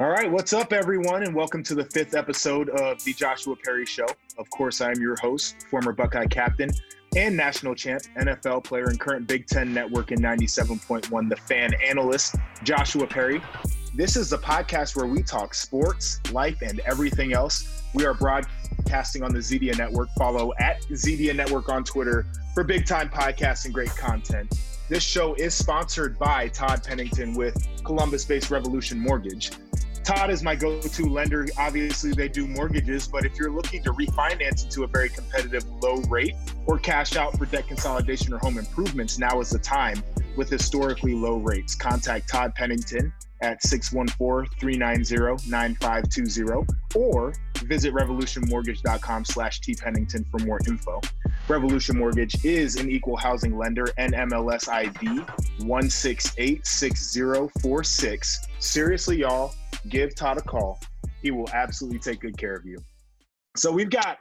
All right, what's up, everyone, and welcome to the fifth episode of the Joshua Perry Show. Of course, I am your host, former Buckeye captain and national champ, NFL player, and current Big Ten Network in 97.1, the fan analyst, Joshua Perry. This is the podcast where we talk sports, life, and everything else. We are broadcasting on the Zedia Network. Follow at Zedia Network on Twitter for big time podcasts and great content. This show is sponsored by Todd Pennington with Columbus based Revolution Mortgage. Todd is my go to lender. Obviously, they do mortgages, but if you're looking to refinance into a very competitive low rate or cash out for debt consolidation or home improvements, now is the time with historically low rates. Contact Todd Pennington at 614-390-9520 or visit revolutionmortgage.com slash tpennington for more info. Revolution Mortgage is an equal housing lender, NMLS ID 1686046. Seriously, y'all, give Todd a call. He will absolutely take good care of you. So we've got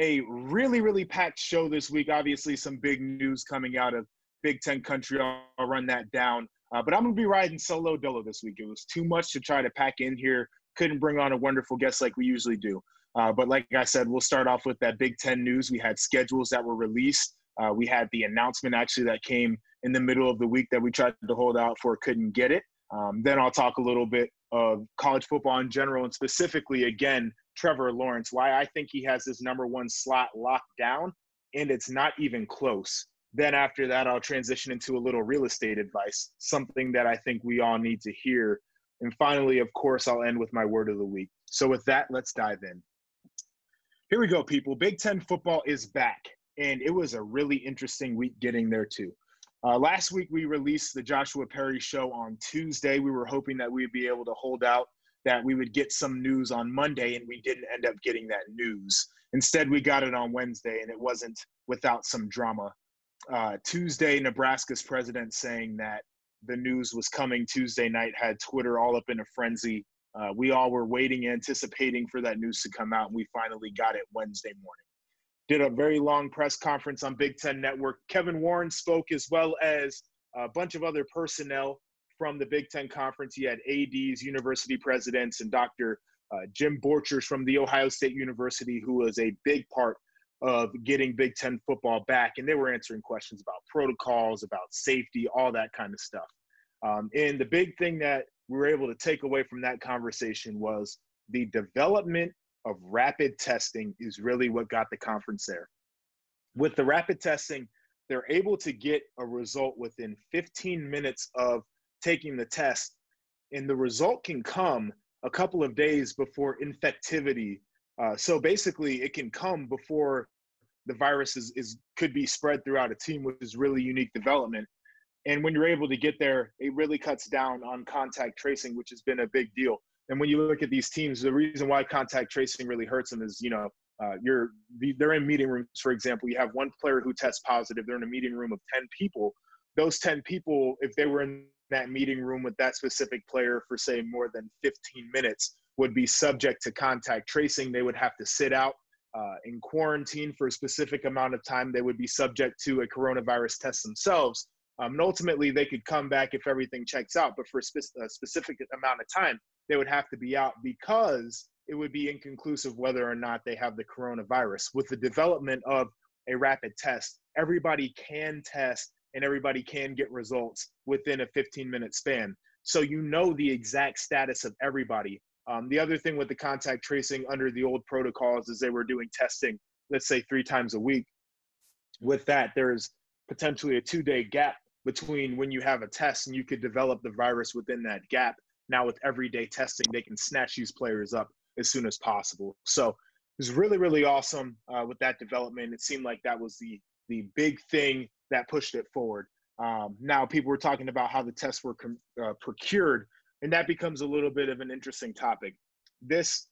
a really, really packed show this week. Obviously, some big news coming out of Big Ten country. I'll, I'll run that down. Uh, but I'm going to be riding solo dolo this week. It was too much to try to pack in here. Couldn't bring on a wonderful guest like we usually do. Uh, but like I said, we'll start off with that Big Ten news. We had schedules that were released. Uh, we had the announcement actually that came in the middle of the week that we tried to hold out for, couldn't get it. Um, then I'll talk a little bit of college football in general and specifically, again, Trevor Lawrence, why I think he has his number one slot locked down and it's not even close. Then after that, I'll transition into a little real estate advice, something that I think we all need to hear. And finally, of course, I'll end with my word of the week. So with that, let's dive in. Here we go, people. Big Ten football is back, and it was a really interesting week getting there too. Uh, last week, we released the Joshua Perry show on Tuesday. We were hoping that we'd be able to hold out, that we would get some news on Monday, and we didn't end up getting that news. Instead, we got it on Wednesday, and it wasn't without some drama. Uh, Tuesday, Nebraska's president saying that the news was coming Tuesday night had Twitter all up in a frenzy. Uh, we all were waiting, anticipating for that news to come out, and we finally got it Wednesday morning did a very long press conference on Big Ten Network. Kevin Warren spoke as well as a bunch of other personnel from the Big Ten Conference. He had ADs, university presidents, and Dr. Uh, Jim Borchers from the Ohio State University, who was a big part of getting Big Ten football back. And they were answering questions about protocols, about safety, all that kind of stuff. Um, and the big thing that we were able to take away from that conversation was the development of rapid testing is really what got the conference there. With the rapid testing, they're able to get a result within 15 minutes of taking the test, and the result can come a couple of days before infectivity. Uh, so basically, it can come before the virus is, is could be spread throughout a team, which is really unique development. And when you're able to get there, it really cuts down on contact tracing, which has been a big deal. And when you look at these teams, the reason why contact tracing really hurts them is, you know, uh, you're they're in meeting rooms. For example, you have one player who tests positive. They're in a meeting room of ten people. Those ten people, if they were in that meeting room with that specific player for say more than 15 minutes, would be subject to contact tracing. They would have to sit out uh, in quarantine for a specific amount of time. They would be subject to a coronavirus test themselves. Um, and ultimately, they could come back if everything checks out. But for a, spe- a specific amount of time, they would have to be out because it would be inconclusive whether or not they have the coronavirus. With the development of a rapid test, everybody can test and everybody can get results within a 15 minute span. So you know the exact status of everybody. Um, the other thing with the contact tracing under the old protocols is they were doing testing, let's say three times a week. With that, there's potentially a two day gap between when you have a test and you could develop the virus within that gap now with everyday testing, they can snatch these players up as soon as possible. So it was really, really awesome uh, with that development. It seemed like that was the the big thing that pushed it forward. Um, now people were talking about how the tests were com- uh, procured, and that becomes a little bit of an interesting topic. This,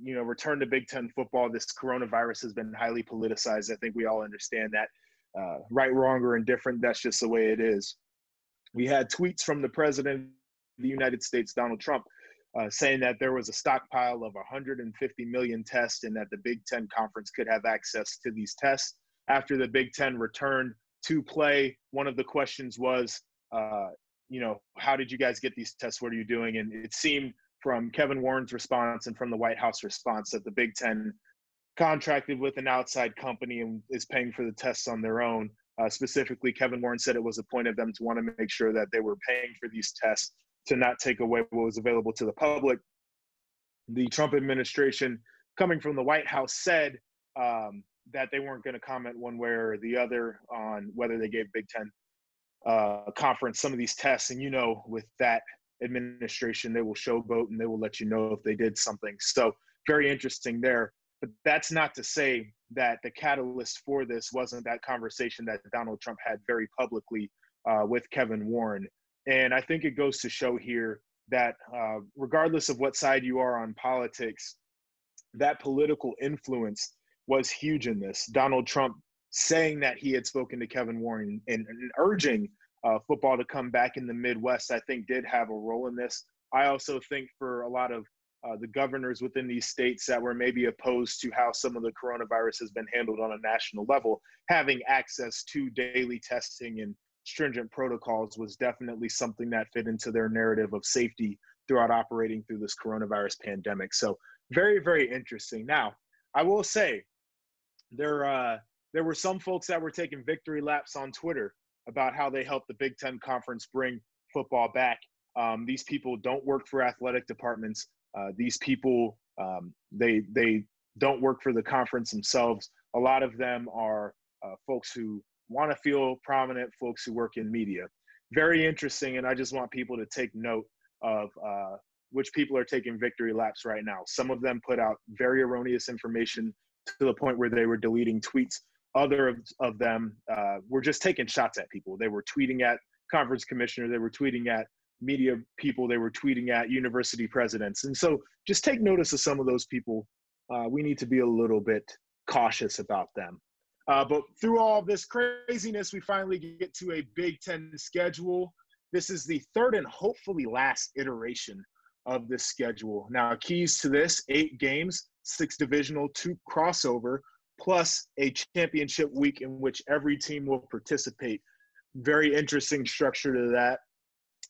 you know, return to Big Ten football. This coronavirus has been highly politicized. I think we all understand that. Uh, right, wrong, or indifferent. That's just the way it is. We had tweets from the president the United States, Donald Trump, uh, saying that there was a stockpile of 150 million tests and that the Big Ten Conference could have access to these tests. After the Big Ten returned to play, one of the questions was, uh, you know, how did you guys get these tests? What are you doing? And it seemed from Kevin Warren's response and from the White House response that the Big Ten contracted with an outside company and is paying for the tests on their own. Uh, specifically, Kevin Warren said it was a point of them to want to make sure that they were paying for these tests to not take away what was available to the public. The Trump administration, coming from the White House, said um, that they weren't going to comment one way or the other on whether they gave Big Ten uh, conference some of these tests. And you know, with that administration, they will showboat and they will let you know if they did something. So very interesting there. But that's not to say that the catalyst for this wasn't that conversation that Donald Trump had very publicly uh, with Kevin Warren. And I think it goes to show here that uh, regardless of what side you are on politics, that political influence was huge in this. Donald Trump saying that he had spoken to Kevin Warren and, and urging uh, football to come back in the Midwest, I think did have a role in this. I also think for a lot of uh, the governors within these states that were maybe opposed to how some of the coronavirus has been handled on a national level, having access to daily testing and stringent protocols was definitely something that fit into their narrative of safety throughout operating through this coronavirus pandemic. So very, very interesting. Now, I will say there uh, there were some folks that were taking victory laps on Twitter about how they helped the Big Ten Conference bring football back. Um, these people don't work for athletic departments. Uh, these people um, they they don't work for the conference themselves. A lot of them are uh, folks who want to feel prominent, folks who work in media. Very interesting, and I just want people to take note of uh, which people are taking victory laps right now. Some of them put out very erroneous information to the point where they were deleting tweets. Other of, of them uh, were just taking shots at people. They were tweeting at conference commissioner. They were tweeting at media people. They were tweeting at university presidents. And so just take notice of some of those people. Uh, we need to be a little bit cautious about them. Uh, but through all this craziness, we finally get to a Big Ten schedule. This is the third and hopefully last iteration of this schedule. Now, keys to this eight games, six divisional, two crossover, plus a championship week in which every team will participate. Very interesting structure to that.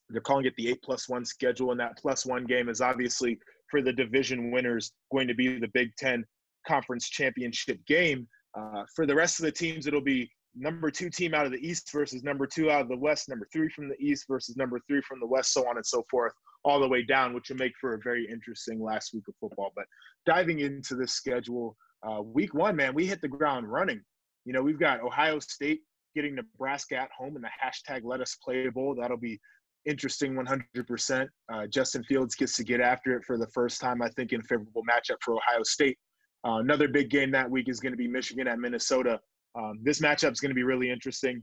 They're calling it the eight plus one schedule, and that plus one game is obviously for the division winners going to be the Big Ten Conference Championship game. Uh, for the rest of the teams, it'll be number two team out of the East versus number two out of the West, number three from the East versus number three from the West, so on and so forth, all the way down, which will make for a very interesting last week of football. But diving into this schedule, uh, week one, man, we hit the ground running. You know, we've got Ohio State getting Nebraska at home in the hashtag Let Us Play Bowl. That'll be interesting 100%. Uh, Justin Fields gets to get after it for the first time, I think, in a favorable matchup for Ohio State. Uh, another big game that week is going to be Michigan at Minnesota. Um, this matchup is going to be really interesting.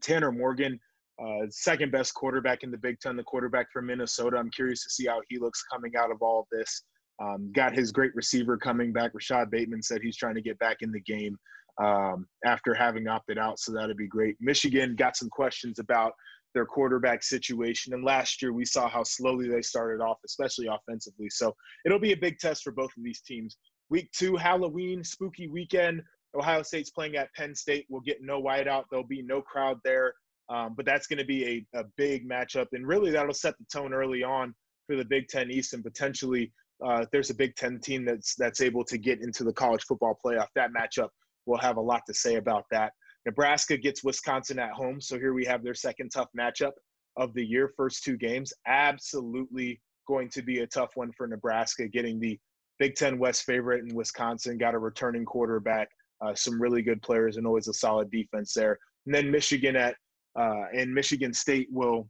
Tanner Morgan, uh, second best quarterback in the Big Ten, the quarterback for Minnesota. I'm curious to see how he looks coming out of all of this. Um, got his great receiver coming back. Rashod Bateman said he's trying to get back in the game um, after having opted out, so that'd be great. Michigan got some questions about their quarterback situation, and last year we saw how slowly they started off, especially offensively. So it'll be a big test for both of these teams. Week two, Halloween, spooky weekend. Ohio State's playing at Penn State. We'll get no whiteout. There'll be no crowd there. Um, but that's going to be a, a big matchup. And really, that'll set the tone early on for the Big Ten East and potentially uh, there's a Big Ten team that's that's able to get into the college football playoff, that matchup will have a lot to say about that. Nebraska gets Wisconsin at home, so here we have their second tough matchup of the year. First two games, absolutely going to be a tough one for Nebraska. Getting the Big Ten West favorite in Wisconsin, got a returning quarterback, uh, some really good players, and always a solid defense there. And then Michigan at uh, and Michigan State will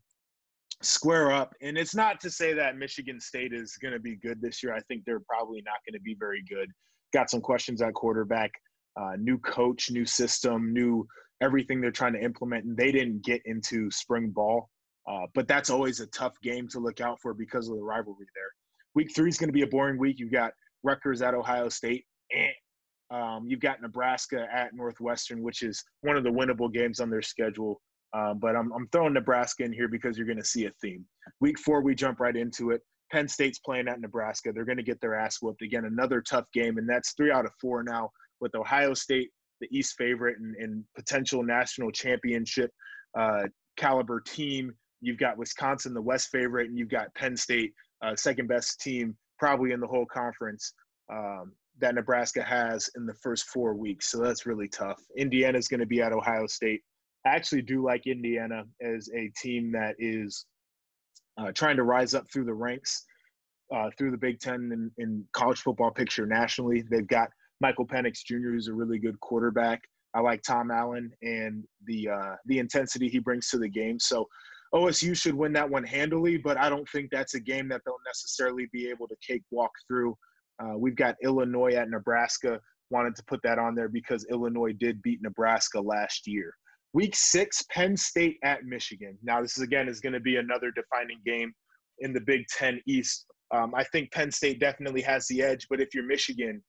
square up. And it's not to say that Michigan State is going to be good this year. I think they're probably not going to be very good. Got some questions at quarterback. Uh, new coach, new system, new everything they're trying to implement, and they didn't get into spring ball. Uh, but that's always a tough game to look out for because of the rivalry there. Week three is going to be a boring week. You've got Rutgers at Ohio State. Eh. Um, you've got Nebraska at Northwestern, which is one of the winnable games on their schedule. Um, but I'm, I'm throwing Nebraska in here because you're going to see a theme. Week four, we jump right into it. Penn State's playing at Nebraska. They're going to get their ass whooped. Again, another tough game, and that's three out of four now with Ohio State, the East favorite and, and potential national championship uh, caliber team, you've got Wisconsin, the West favorite, and you've got Penn State, uh, second best team probably in the whole conference um, that Nebraska has in the first four weeks. So that's really tough. Indiana is going to be at Ohio State. I actually do like Indiana as a team that is uh, trying to rise up through the ranks, uh, through the Big Ten and in college football picture nationally. They've got Michael Penix Jr., who's a really good quarterback. I like Tom Allen and the uh, the intensity he brings to the game. So OSU should win that one handily, but I don't think that's a game that they'll necessarily be able to cakewalk through. Uh, we've got Illinois at Nebraska. Wanted to put that on there because Illinois did beat Nebraska last year. Week six, Penn State at Michigan. Now, this is again is going to be another defining game in the Big Ten East. Um, I think Penn State definitely has the edge, but if you're Michigan,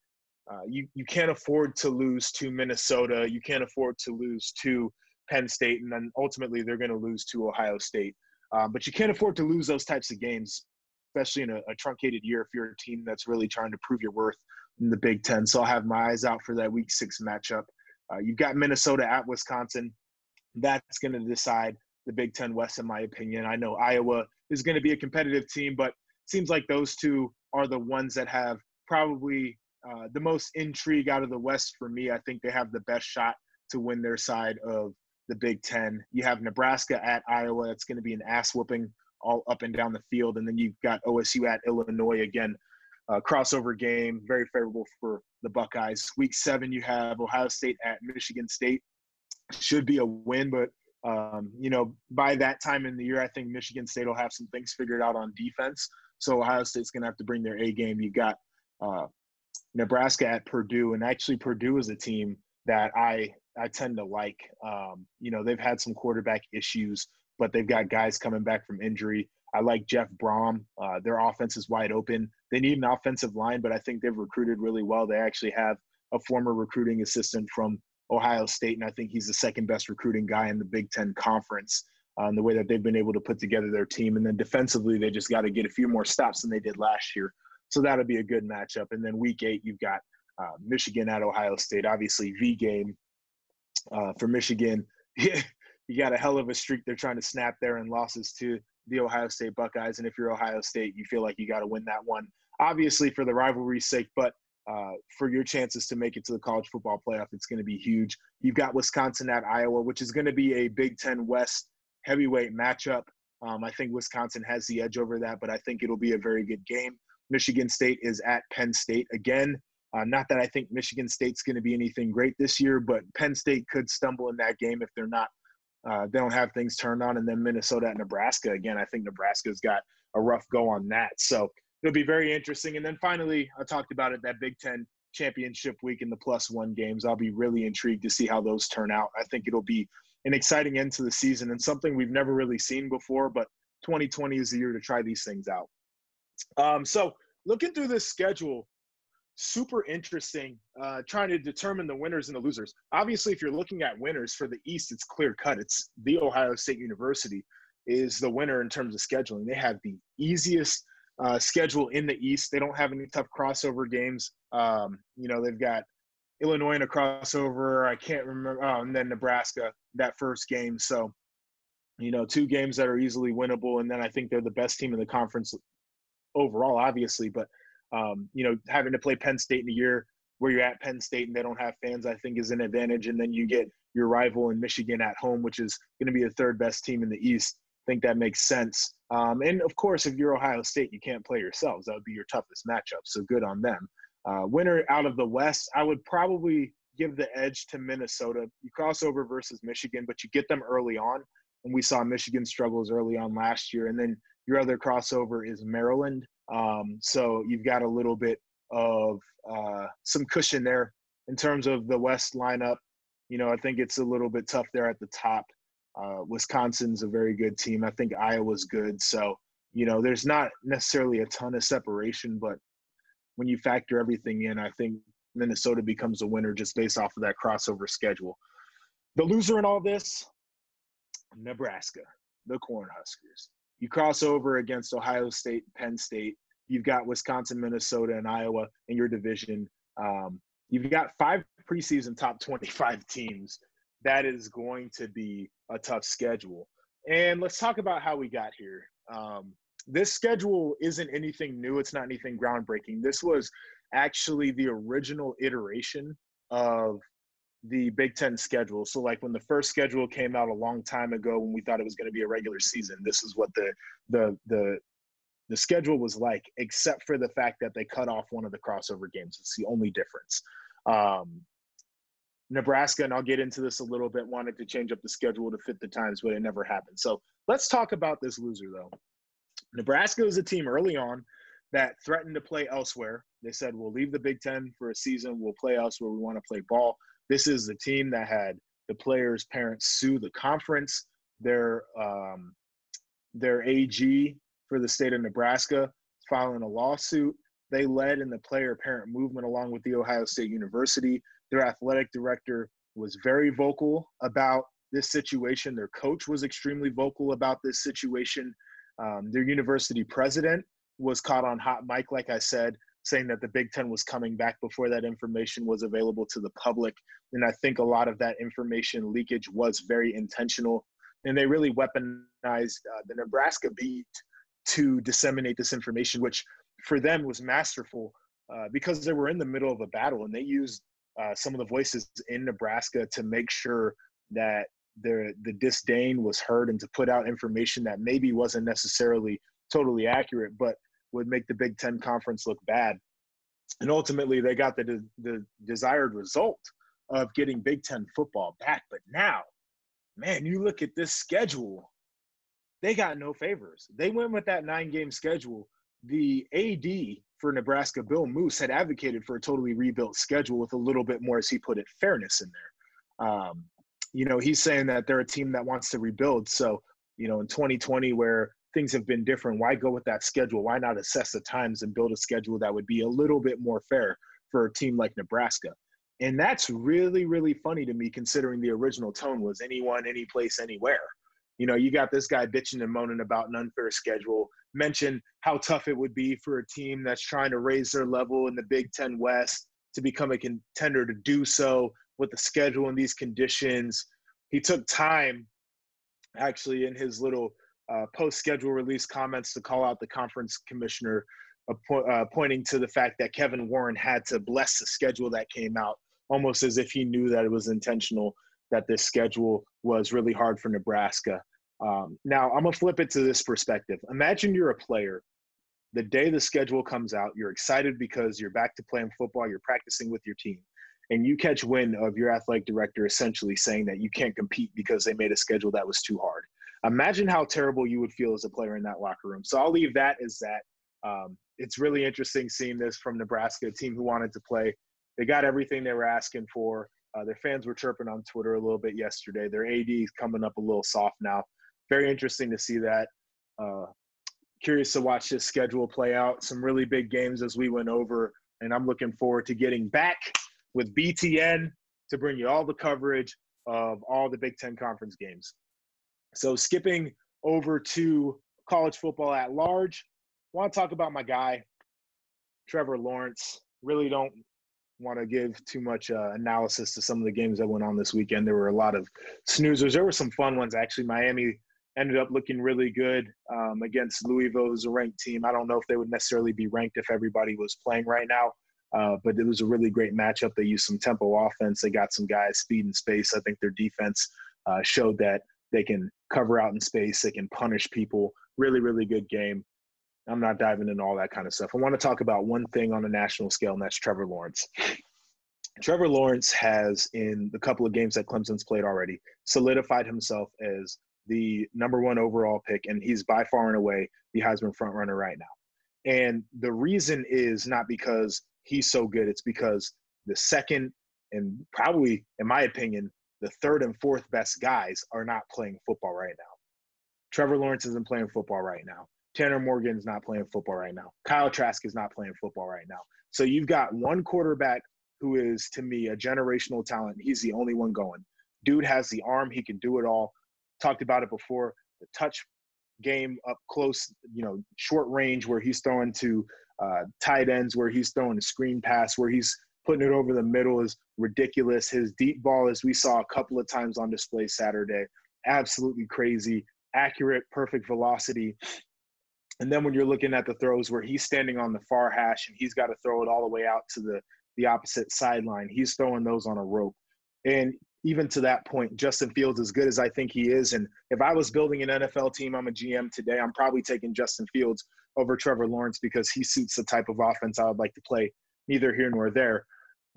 uh, you you can't afford to lose to Minnesota. You can't afford to lose to Penn State, and then ultimately they're going to lose to Ohio State. Um, but you can't afford to lose those types of games, especially in a, a, truncated year if you're a team that's really trying to prove your worth in the Big Ten. So I'll have my eyes out for that Week Six matchup. Uh, you've got Minnesota at Wisconsin. That's going to decide the Big Ten West, in my opinion. I know Iowa is going to be a competitive team, but seems like those two are the ones that have probably uh, the most intrigue out of the West for me. I think they have the best shot to win their side of the Big Ten. You have Nebraska at Iowa. It's going to be an ass whooping all up and down the field. And then you've got OSU at Illinois again. Crossover game, very favorable for the Buckeyes. Week seven, you have Ohio State at Michigan State. Should be a win, but um, you know, by that time in the year, I think Michigan State will have some things figured out on defense. So Ohio State's going to have to bring their A game. You got uh, Nebraska at Purdue, and actually Purdue is a team that I I tend to like. Um, you know, they've had some quarterback issues, but they've got guys coming back from injury. I like Jeff Brohm. Uh, their offense is wide open. They need an offensive line, but I think they've recruited really well. They actually have a former recruiting assistant from Ohio State, and I think he's the second best recruiting guy in the Big Ten Conference. Um, the way that they've been able to put together their team, and then defensively, they just got to get a few more stops than they did last year. So that'll be a good matchup. And then Week Eight, you've got uh, Michigan at Ohio State. Obviously, V game uh, for Michigan. you got a hell of a streak they're trying to snap there and losses to the Ohio State Buckeyes. And if you're Ohio State, you feel like you got to win that one, obviously for the rivalry's sake, but uh, for your chances to make it to the college football playoff, it's going to be huge. You've got Wisconsin at Iowa, which is going to be a Big Ten West heavyweight matchup. Um, I think Wisconsin has the edge over that, but I think it'll be a very good game. Michigan State is at Penn State again. Uh, not that I think Michigan State's going to be anything great this year, but Penn State could stumble in that game if they're not, uh, they don't have things turned on. And then Minnesota at Nebraska again. I think Nebraska's got a rough go on that. So it'll be very interesting. And then finally, I talked about it that Big Ten championship week in the plus one games. I'll be really intrigued to see how those turn out. I think it'll be an exciting end to the season and something we've never really seen before. But 2020 is the year to try these things out. Um, so looking through this schedule, super interesting uh, trying to determine the winners and the losers. Obviously, if you're looking at winners for the East, it's clear cut. It's the Ohio State University is the winner in terms of scheduling. They have the easiest uh, schedule in the East. They don't have any tough crossover games. Um, you know, they've got Illinois in a crossover. I can't remember. Oh, and then Nebraska that first game. So, you know, two games that are easily winnable. And then I think they're the best team in the conference overall, obviously. But um, you know, having to play Penn State in a year where you're at Penn State and they don't have fans, I think is an advantage. And then you get your rival in Michigan at home, which is going to be the third best team in the East. I think that makes sense. Um, and of course, if you're Ohio State, you can't play yourselves. That would be your toughest matchup. So good on them. Uh, winner out of the West, I would probably give the edge to Minnesota. You cross over versus Michigan, but you get them early on. And we saw Michigan struggles early on last year. And then your other crossover is Maryland. Um, so you've got a little bit of uh, some cushion there in terms of the West lineup. You know, I think it's a little bit tough there at the top. Uh, Wisconsin's a very good team. I think Iowa's good. So, you know, there's not necessarily a ton of separation, but when you factor everything in, I think Minnesota becomes a winner just based off of that crossover schedule. The loser in all this, Nebraska, the Cornhuskers you cross over against Ohio State, Penn State. You've got Wisconsin, Minnesota, and Iowa in your division. Um, you've got five preseason top 25 teams. That is going to be a tough schedule. And let's talk about how we got here. Um, this schedule isn't anything new. It's not anything groundbreaking. This was actually the original iteration of the Big Ten schedule. So, like when the first schedule came out a long time ago, when we thought it was going to be a regular season, this is what the the the the schedule was like, except for the fact that they cut off one of the crossover games. It's the only difference. Um, Nebraska, and I'll get into this a little bit, wanted to change up the schedule to fit the times, but it never happened. So let's talk about this loser, though. Nebraska was a team early on that threatened to play elsewhere. They said, we'll leave the Big Ten for a season, we'll play elsewhere, we want to play ball. This is the team that had the players' parents sue the conference. Their um, their AG for the state of Nebraska filing a lawsuit. They led in the player parent movement along with the Ohio State University. Their athletic director was very vocal about this situation. Their coach was extremely vocal about this situation. Um, their university president was caught on hot mic, like I said, saying that the Big Ten was coming back before that information was available to the public. And I think a lot of that information leakage was very intentional. And they really weaponized uh, the Nebraska beat to disseminate this information, which for them was masterful uh, because they were in the middle of a battle and they used uh, some of the voices in Nebraska to make sure that the the disdain was heard and to put out information that maybe wasn't necessarily totally accurate, but would make the Big Ten conference look bad. And ultimately, they got the the desired result of getting Big Ten football back. But now, man, you look at this schedule; they got no favors. They went with that nine game schedule. The AD for Nebraska, Bill Moos, had advocated for a totally rebuilt schedule with a little bit more, as he put it, fairness in there. Um, you know, he's saying that they're a team that wants to rebuild. So, you know, in 2020, where things have been different, why go with that schedule? Why not assess the times and build a schedule that would be a little bit more fair for a team like Nebraska? And that's really, really funny to me, considering the original tone was anyone, any place, anywhere. You know, you got this guy bitching and moaning about an unfair schedule, mention how tough it would be for a team that's trying to raise their level in the Big Ten West to become a contender to do so with the schedule and these conditions. He took time, actually, in his little uh, post schedule release comments to call out the conference commissioner, uh, pointing to the fact that Kevin Warren had to bless the schedule that came out, almost as if he knew that it was intentional that this schedule was really hard for Nebraska. Um, now, I'm going to flip it to this perspective. Imagine you're a player. The day the schedule comes out, you're excited because you're back to playing football, you're practicing with your team and you catch wind of your athletic director essentially saying that you can't compete because they made a schedule that was too hard. Imagine how terrible you would feel as a player in that locker room. So I'll leave that as that. Um, it's really interesting seeing this from Nebraska, a team who wanted to play. They got everything they were asking for. Uh, their fans were chirping on Twitter a little bit yesterday. Their AD is coming up a little soft now. Very interesting to see that. Uh, curious to watch this schedule play out. Some really big games as we went over, and I'm looking forward to getting back with BTN to bring you all the coverage of all the Big Ten conference games. So, skipping over to college football at large, I want to talk about my guy, Trevor Lawrence. Really don't want to give too much uh, analysis to some of the games that went on this weekend. There were a lot of snoozers. There were some fun ones, actually. Miami ended up looking really good um, against Louisville, who's a ranked team. I don't know if they would necessarily be ranked if everybody was playing right now. Uh, but it was a really great matchup. They used some tempo offense. They got some guys speed and space. I think their defense uh, showed that they can cover out in space. They can punish people. Really, really good game. I'm not diving into all that kind of stuff. I want to talk about one thing on a national scale, and that's Trevor Lawrence. Trevor Lawrence has, in the couple of games that Clemson's played already, solidified himself as the number one overall pick, and he's by far and away the Heisman frontrunner right now. And the reason is not because he's so good. It's because the second and probably, in my opinion, the third and fourth best guys are not playing football right now. Trevor Lawrence isn't playing football right now. Tanner Morgan's not playing football right now. Kyle Trask is not playing football right now. So you've got one quarterback who is, to me, a generational talent. He's the only one going. Dude has the arm. He can do it all. Talked about it before. The touch game up close, you know, short range where he's throwing to uh, tight ends where he's throwing a screen pass, where he's putting it over the middle is ridiculous. His deep ball, as we saw a couple of times on display Saturday, absolutely crazy. accurate, perfect velocity. And then when you're looking at the throws where he's standing on the far hash and he's got to throw it all the way out to the the opposite sideline, he's throwing those on a rope. And even to that point, Justin Fields, as good as I think he is, and if I was building an NFL team, I'm a GM today, I'm probably taking Justin Fields over Trevor Lawrence because he suits the type of offense I would like to play, neither here nor there.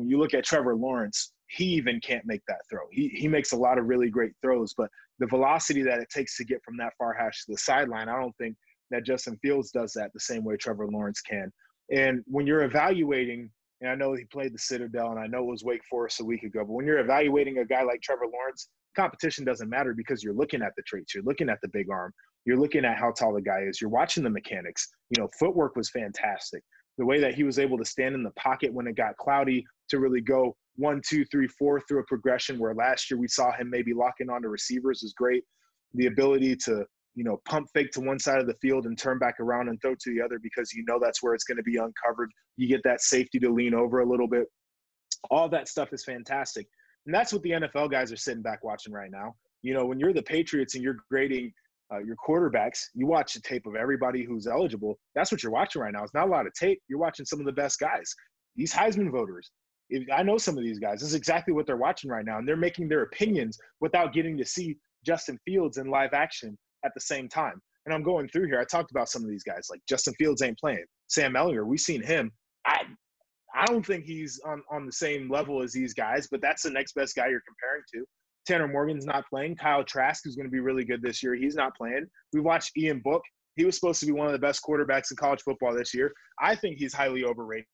When you look at Trevor Lawrence, he even can't make that throw. He, he makes a lot of really great throws, but the velocity that it takes to get from that far hash to the sideline, I don't think that Justin Fields does that the same way Trevor Lawrence can. And when you're evaluating and I know he played the Citadel, and I know it was Wake Forest a week ago. But when you're evaluating a guy like Trevor Lawrence, competition doesn't matter because you're looking at the traits, you're looking at the big arm, you're looking at how tall the guy is, you're watching the mechanics. You know, footwork was fantastic. The way that he was able to stand in the pocket when it got cloudy to really go one, two, three, four through a progression where last year we saw him maybe locking onto receivers is great. The ability to you know, pump fake to one side of the field and turn back around and throw to the other because you know that's where it's going to be uncovered. You get that safety to lean over a little bit. All that stuff is fantastic. And that's what the NFL guys are sitting back watching right now. You know, when you're the Patriots and you're grading uh, your quarterbacks, you watch the tape of everybody who's eligible. That's what you're watching right now. It's not a lot of tape. You're watching some of the best guys. These Heisman voters, if, I know some of these guys. This is exactly what they're watching right now. And they're making their opinions without getting to see Justin Fields in live action at the same time. And I'm going through here. I talked about some of these guys, like Justin Fields ain't playing. Sam Ehlinger, we've seen him. I I don't think he's on, on the same level as these guys, but that's the next best guy you're comparing to. Tanner Morgan's not playing. Kyle Trask, who's going to be really good this year, he's not playing. We watched Ian Book. He was supposed to be one of the best quarterbacks in college football this year. I think he's highly overrated.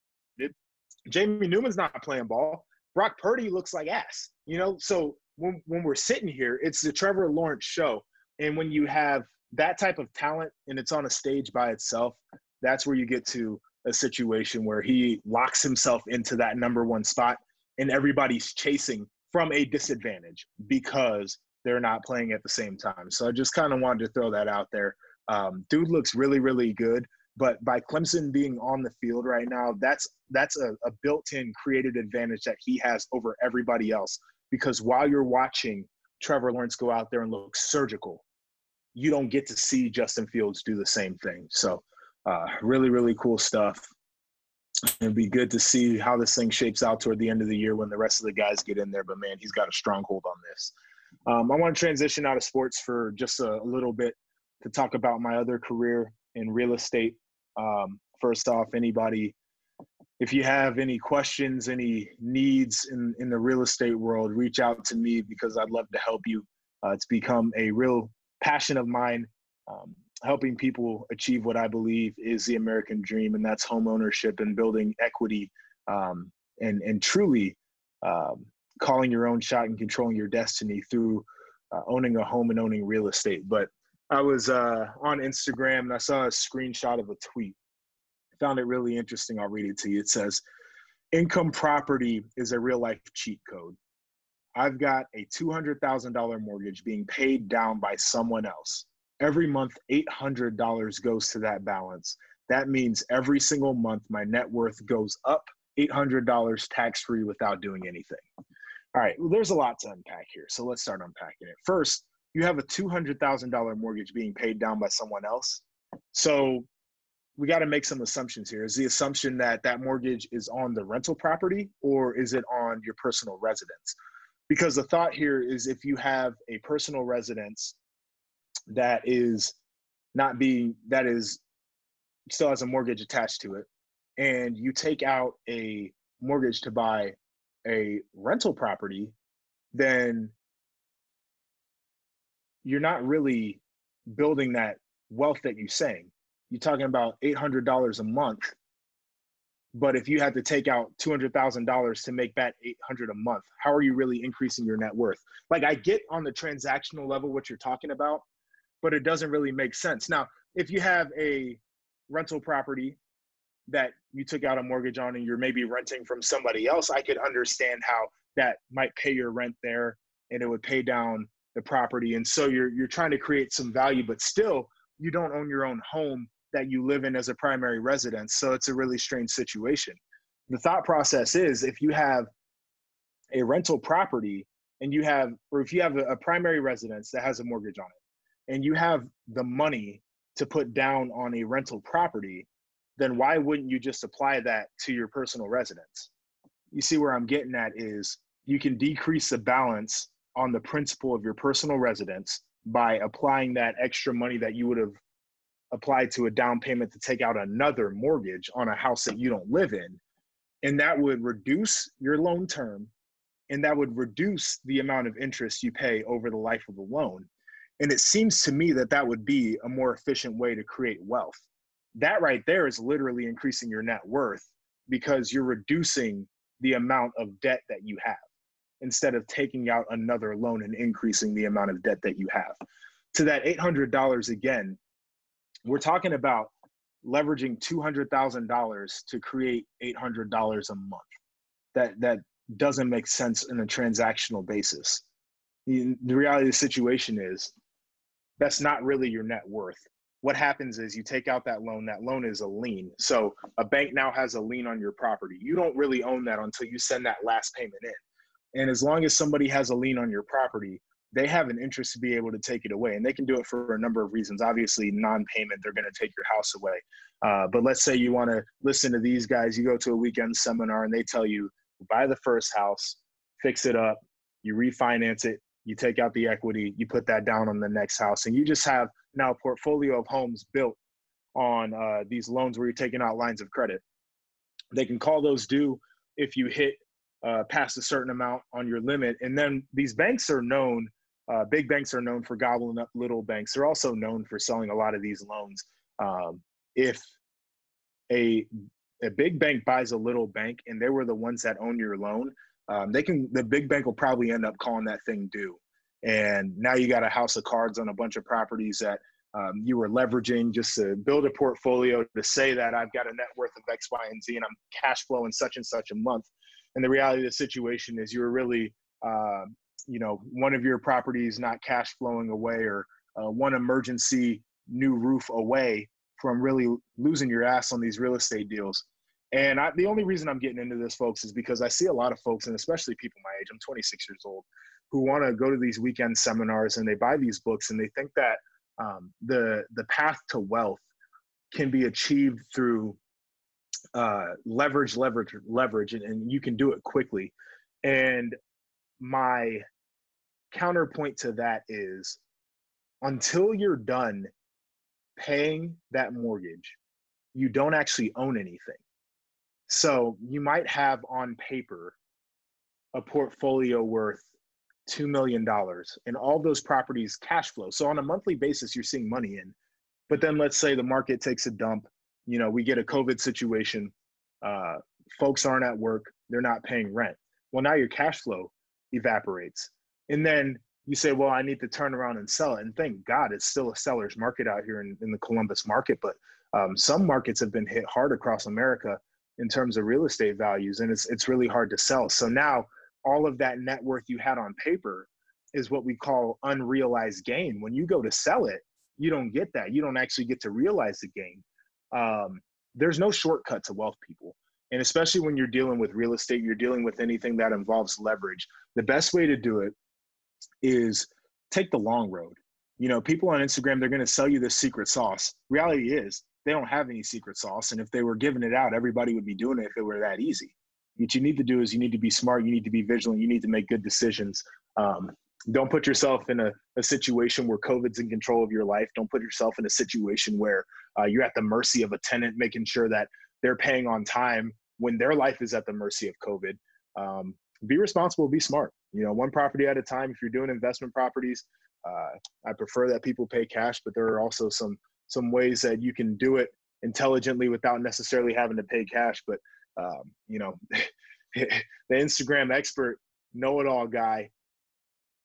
Jamie Newman's not playing ball. Brock Purdy looks like ass. You know, so when when we're sitting here, it's the Trevor Lawrence show. And when you have that type of talent and it's on a stage by itself, that's where you get to a situation where he locks himself into that number one spot and everybody's chasing from a disadvantage because they're not playing at the same time. So I just kind of wanted to throw that out there. Um, dude looks really, really good. But by Clemson being on the field right now, that's that's a, a built-in created advantage that he has over everybody else. Because while you're watching Trevor Lawrence go out there and look surgical, you don't get to see Justin Fields do the same thing. So, uh, really, really cool stuff. It'd be good to see how this thing shapes out toward the end of the year when the rest of the guys get in there. But man, he's got a stronghold on this. Um, I want to transition out of sports for just a, a, little bit to talk about my other career in real estate. Um, first off, anybody, if you have any questions, any needs in, in the real estate world, reach out to me because I'd love to help you. Uh, it's become a real passion of mine, um, helping people achieve what I believe is the American dream, and that's home ownership and building equity um, and and truly um, calling your own shot and controlling your destiny through uh, owning a home and owning real estate. But I was uh, on Instagram and I saw a screenshot of a tweet. I found it really interesting. I'll read it to you. It says, "Income property is a real life cheat code." I've got a $200,000 mortgage being paid down by someone else. Every month, $800 goes to that balance. That means every single month, my net worth goes up $800 tax free without doing anything. All right, well, there's a lot to unpack here. So let's start unpacking it. First, you have a $200,000 mortgage being paid down by someone else. So we got to make some assumptions here. Is the assumption that that mortgage is on the rental property or is it on your personal residence? because the thought here is if you have a personal residence that is not being that is still has a mortgage attached to it and you take out a mortgage to buy a rental property then you're not really building that wealth that you're saying you're talking about $800 a month but if you had to take out two hundred thousand dollars to make that eight hundred a month, how are you really increasing your net worth? Like I get on the transactional level what you're talking about, but it doesn't really make sense. Now, if you have a rental property that you took out a mortgage on and you're maybe renting from somebody else, I could understand how that might pay your rent there and it would pay down the property. And so you're you're trying to create some value, but still you don't own your own home that you live in as a primary residence. So it's a really strange situation. The thought process is if you have a rental property and you have, or if you have a, primary residence that has a mortgage on it, and you have the money to put down on a rental property, then why wouldn't you just apply that to your personal residence? You see where I'm getting at is you can decrease the balance on the principal of your personal residence by applying that extra money that you would have applied to a down payment to take out another mortgage on a house that you don't live in. And that would reduce your loan term and that would reduce the amount of interest you pay over the life of the loan. And it seems to me that that would be a more efficient way to create wealth. That right there is literally increasing your net worth because you're reducing the amount of debt that you have instead of taking out another loan and increasing the amount of debt that you have. To that $800 again, we're talking about leveraging $200,000 to create $800 a month. That that doesn't make sense in a transactional basis. The, reality of the situation is that's not really your net worth. What happens is you take out that loan, that loan is a lien. So a bank now has a lien on your property. You don't really own that until you send that last payment in. And as long as somebody has a lien on your property, they have an interest to be able to take it away and they can do it for a number of reasons. Obviously non-payment they're going to take your house away. Uh, but let's say you want to listen to these guys. You go to a weekend seminar and they tell you buy the first house fix it up you refinance it you take out the equity you put that down on the next house. And you just have now a portfolio of homes built on uh, these loans where you're taking out lines of credit. They can call those due if you hit uh, past a certain amount on your limit. And then these banks are known uh, big banks are known for gobbling up little banks. They're also known for selling a lot of these loans. Um, if a a big bank buys a little bank and they were the ones that own your loan, um, they can the big bank will probably end up calling that thing due. And now you got a house of cards on a bunch of properties that um, you were leveraging just to build a portfolio to say that I've got a net worth of X, Y, and Z, and I'm cash flowing such and such a month. And the reality of the situation is you're really uh, you know one of your properties not cash flowing away or uh, one emergency new roof away from really losing your ass on these real estate deals. And I, the only reason i'm getting into this folks is because i see a lot of folks and especially people my age i'm 26 years old who want to go to these weekend seminars and they buy these books and they think that um, the the path to wealth can be achieved through uh, leverage leverage leverage and, and you can do it quickly and my counterpoint to that is until you're done paying that mortgage, you don't actually own anything. So you might have on paper a portfolio worth $2 million and all those properties cash flow. So on a monthly basis, you're seeing money in. But then let's say the market takes a dump, you know, we get a COVID situation, uh, folks aren't at work, they're not paying rent. Well, now your cash flow evaporates. And then you say, well, I need to turn around and sell it. And thank God it's still a seller's market out here in, in the Columbus market. But um, some markets have been hit hard across America in terms of real estate values, and it's, it's really hard to sell. So now all of that net worth you had on paper is what we call unrealized gain. When you go to sell it, you don't get that. You don't actually get to realize the gain. Um, there's no shortcut to wealth, people. And especially when you're dealing with real estate, you're dealing with anything that involves leverage. The best way to do it is take the long road. You know, people on Instagram, they're going to sell you this secret sauce. Reality is, they don't have any secret sauce. And if they were giving it out, everybody would be doing it if it were that easy. What you need to do is you need to be smart, you need to be vigilant, you need to make good decisions. Um, don't put yourself in a, a situation where COVID's in control of your life. Don't put yourself in a situation where uh, you're at the mercy of a tenant, making sure that they're paying on time when their life is at the mercy of COVID. Um, be responsible, be smart. You know, one property at a time. If you're doing investment properties, uh, I prefer that people pay cash, but there are also some some ways that you can do it intelligently without necessarily having to pay cash. But um, you know, the Instagram expert, know-it-all guy,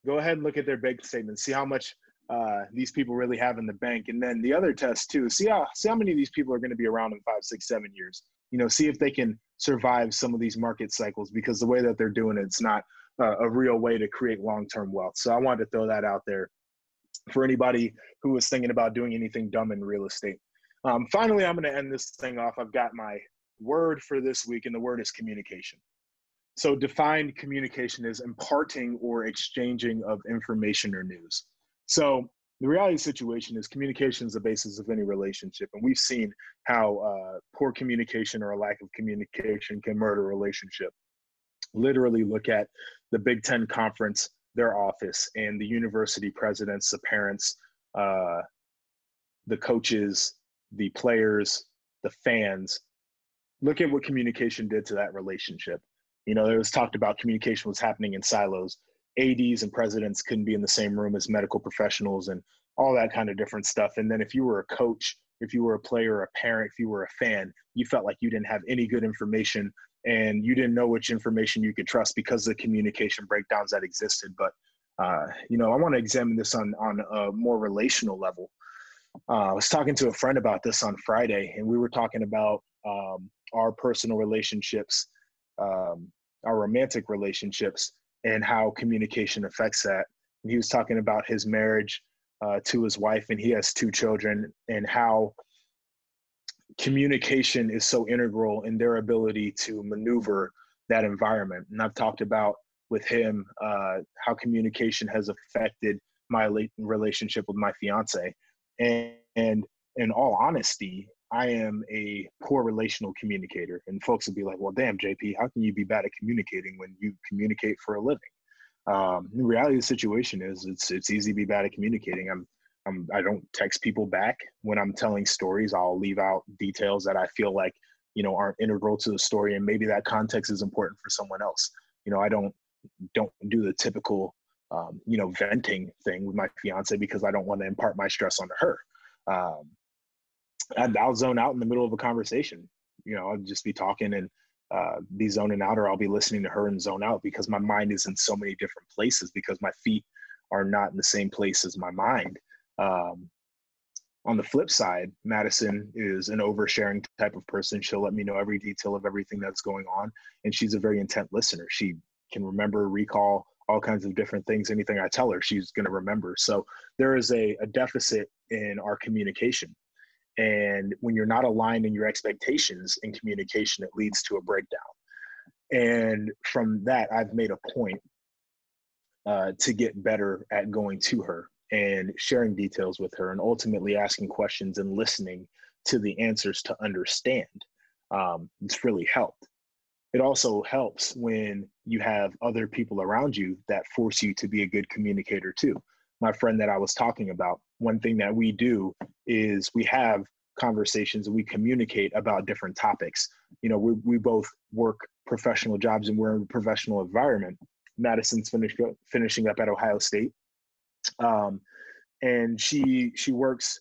go ahead and look at their bank statements, see how much uh, these people really have in the bank, and then the other test too. See how see how many of these people are going to be around in five, six, seven years you know, see if they can survive some of these market cycles because the way that they're doing it, it's not uh, a real way to create long-term wealth. So I wanted to throw that out there for anybody who was thinking about doing anything dumb in real estate. Um, finally, I'm going to end this thing off. I've got my word for this week, and the word is communication. So, defined communication is imparting or exchanging of information or news. So, the reality of the situation is communication is the basis of any relationship. And we've seen how uh, poor communication or a lack of communication can murder a relationship. Literally look at the Big Ten Conference, their office, and the university presidents, the parents, uh, the coaches, the players, the fans. Look at what communication did to that relationship. You know, it was talked about communication was happening in silos. Ads and presidents couldn't be in the same room as medical professionals and all that kind of different stuff. And then if you were a coach if you were a player a parent if you were a fan you felt like you didn't have any good information and you didn't know which information you could trust because of the communication breakdowns that existed. But uh, you know i want to examine this on on a more relational level. Uh, i was talking to a friend about this on friday and we were talking about um, our personal relationships um, our romantic relationships and how communication affects that. And he was talking about his marriage uh, to his wife, and he has two children, and how communication is so integral in their ability to maneuver that environment. And I've talked about with him uh, how communication has affected my relationship with my fiance. And, and in all honesty, I am a poor relational communicator. And folks would be like, well, damn, JP, how can you be bad at communicating when you communicate for a living? Um, the reality of the situation is it's, it's easy to be bad at communicating. I'm, I'm, I don't text people back when I'm telling stories. I'll leave out details that I feel like, you know, aren't integral to the story. And maybe that context is important for someone else. You know, I don't, don't do the typical, um, you know, venting thing with my fiance because I don't want to impart my stress onto her. Um, I'll zone out in the middle of a conversation. You know, I'll just be talking and uh, be zoning out, or I'll be listening to her and zone out because my mind is in so many different places because my feet are not in the same place as my mind. Um, on the flip side, Madison is an oversharing type of person. She'll let me know every detail of everything that's going on, and she's a very intent listener. She can remember, recall all kinds of different things. Anything I tell her, she's going to remember. So there is a, a deficit in our communication. And when you're not aligned in your expectations in communication, it leads to a breakdown. And from that, I've made a point uh, to get better at going to her and sharing details with her and ultimately asking questions and listening to the answers to understand. Um, it's really helped. It also helps when you have other people around you that force you to be a good communicator too my friend that I was talking about, one thing that we do is we have conversations and we communicate about different topics. You know, we, we both work professional jobs and we're in a professional environment. Madison's finished, finishing up at Ohio State. Um, and she she works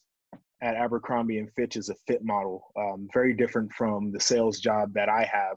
at Abercrombie and Fitch as a fit model, um, very different from the sales job that I have.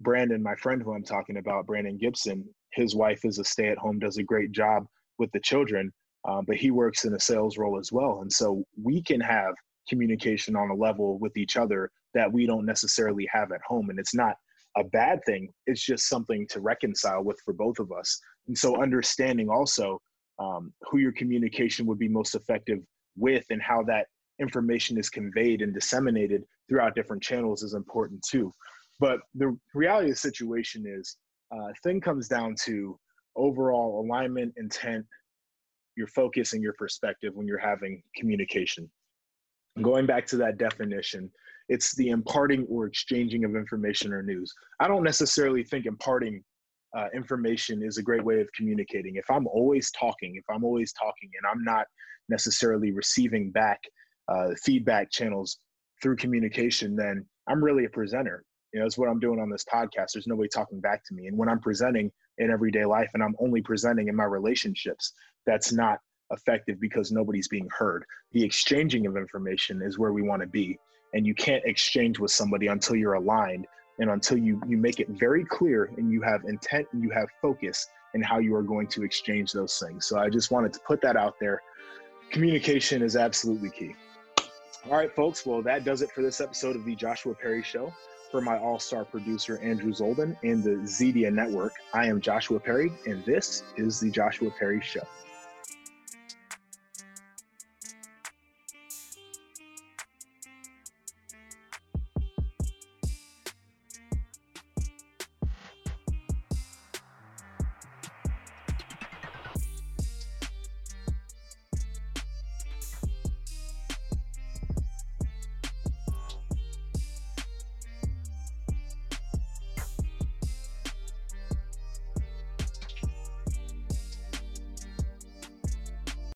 Brandon, my friend who I'm talking about, Brandon Gibson, his wife is a stay at home, does a great job with the children, um, but he works in a sales role as well. And so we can have communication on a level with each other that we don't necessarily have at home. And it's not a bad thing, it's just something to reconcile with for both of us. And so understanding also um, who your communication would be most effective with and how that information is conveyed and disseminated throughout different channels is important too. But the reality of the situation is, uh, thing comes down to overall alignment, intent, your focus, and your perspective when you're having communication. Going back to that definition, it's the imparting or exchanging of information or news. I don't necessarily think imparting uh, information is a great way of communicating. If I'm always talking, if I'm always talking and I'm not necessarily receiving back uh, feedback channels through communication, then I'm really a presenter. You know, that's what I'm doing on this podcast. There's nobody talking back to me. And when I'm presenting in everyday life and I'm only presenting in my relationships, that's not effective because nobody's being heard. The exchanging of information is where we want to be. And you can't exchange with somebody until you're aligned and until you, you make it very clear and you have intent and you have focus in how you are going to exchange those things. So I just wanted to put that out there. Communication is absolutely key. All right, folks. Well, that does it for this episode of the Joshua Perry Show. For my all star producer, Andrew Zolden, and the Zedia Network, I am Joshua Perry, and this is the Joshua Perry Show.